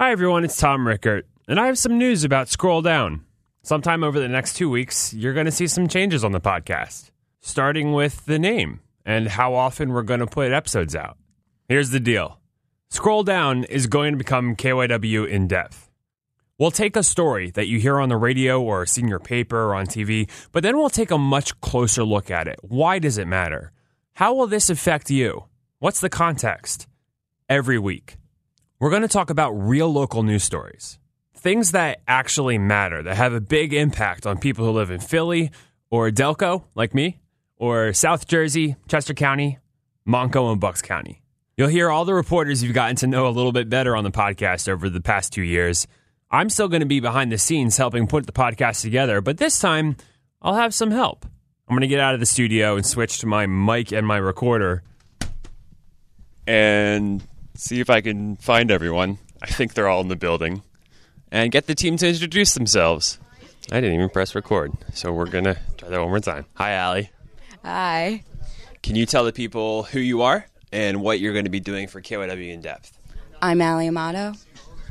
Hi, everyone. It's Tom Rickert, and I have some news about Scroll Down. Sometime over the next two weeks, you're going to see some changes on the podcast, starting with the name and how often we're going to put episodes out. Here's the deal Scroll Down is going to become KYW in depth. We'll take a story that you hear on the radio or see in your paper or on TV, but then we'll take a much closer look at it. Why does it matter? How will this affect you? What's the context? Every week. We're going to talk about real local news stories, things that actually matter, that have a big impact on people who live in Philly or Delco, like me, or South Jersey, Chester County, Montco, and Bucks County. You'll hear all the reporters you've gotten to know a little bit better on the podcast over the past two years. I'm still going to be behind the scenes helping put the podcast together, but this time I'll have some help. I'm going to get out of the studio and switch to my mic and my recorder and see if I can find everyone. I think they're all in the building. And get the team to introduce themselves. I didn't even press record, so we're going to try that one more time. Hi, Allie. Hi. Can you tell the people who you are and what you're going to be doing for KYW in depth? I'm Ali Amato.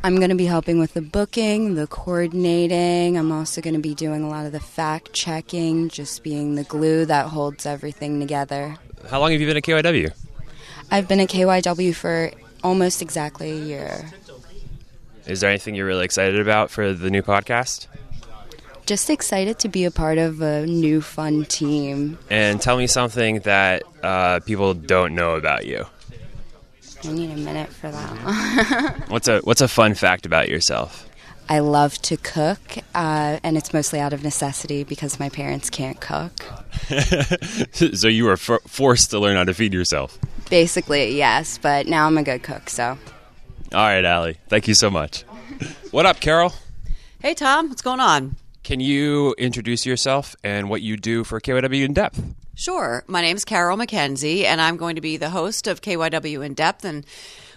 I'm going to be helping with the booking, the coordinating. I'm also going to be doing a lot of the fact checking, just being the glue that holds everything together. How long have you been at KYW? I've been at KYW for almost exactly a year. Is there anything you're really excited about for the new podcast? Just excited to be a part of a new fun team. And tell me something that uh, people don't know about you. I need a minute for that. What's a What's a fun fact about yourself? I love to cook, uh, and it's mostly out of necessity because my parents can't cook. so you were for- forced to learn how to feed yourself. Basically, yes, but now I'm a good cook, so. All right, Allie. Thank you so much. what up, Carol? Hey, Tom. What's going on? Can you introduce yourself and what you do for KYW in depth? Sure. My name's Carol McKenzie, and I'm going to be the host of KYW in depth, and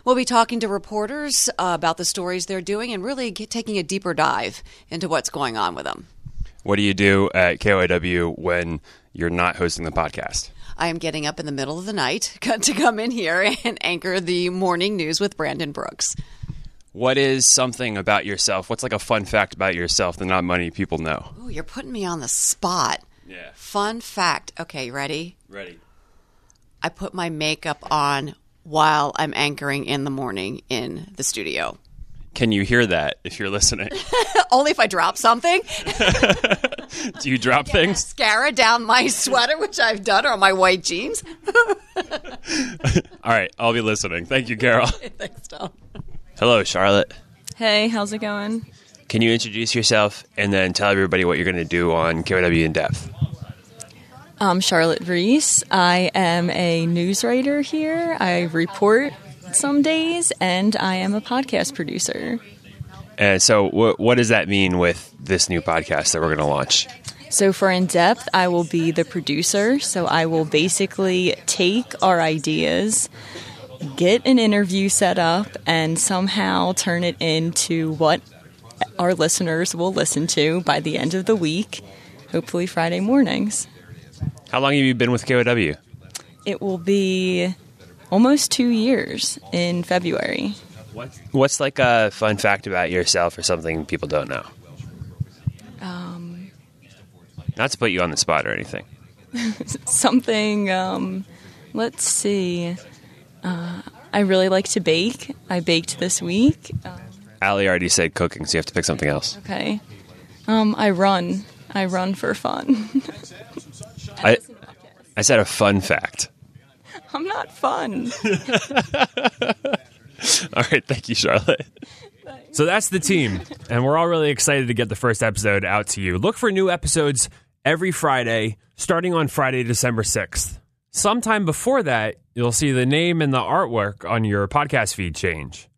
we'll be talking to reporters uh, about the stories they're doing and really get, taking a deeper dive into what's going on with them. What do you do at KYW when you're not hosting the podcast? I am getting up in the middle of the night to come in here and anchor the morning news with Brandon Brooks. What is something about yourself? What's like a fun fact about yourself that not many people know? Ooh, you're putting me on the spot. Yeah. Fun fact. Okay, ready? Ready. I put my makeup on while I'm anchoring in the morning in the studio. Can you hear that if you're listening? Only if I drop something. Do you drop things? Mascara down my sweater, which I've done, or my white jeans. All right, I'll be listening. Thank you, Carol. Thanks, Tom. Hello, Charlotte. Hey, how's it going? Can you introduce yourself and then tell everybody what you're going to do on KYW in depth? I'm Charlotte Reese. I am a news writer here. I report some days, and I am a podcast producer. And so, wh- what does that mean with this new podcast that we're going to launch? So, for in depth, I will be the producer. So, I will basically take our ideas, get an interview set up, and somehow turn it into what our listeners will listen to by the end of the week, hopefully Friday mornings. How long have you been with KYW? It will be almost two years in February. What's like a fun fact about yourself or something people don't know? Um, Not to put you on the spot or anything. something, um, let's see. Uh, I really like to bake. I baked this week. Um, Allie already said cooking, so you have to pick something else. okay. Um, I run. I run for fun. I, I said a fun fact. I'm not fun. All right, thank you, Charlotte. So that's the team, and we're all really excited to get the first episode out to you. Look for new episodes every Friday, starting on Friday, December 6th. Sometime before that, you'll see the name and the artwork on your podcast feed change.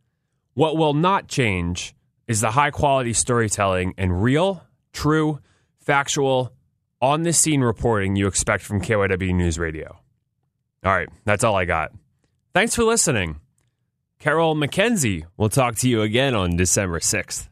What will not change is the high quality storytelling and real, true, factual, on the scene reporting you expect from KYW News Radio. All right, that's all I got. Thanks for listening. Carol McKenzie will talk to you again on December 6th.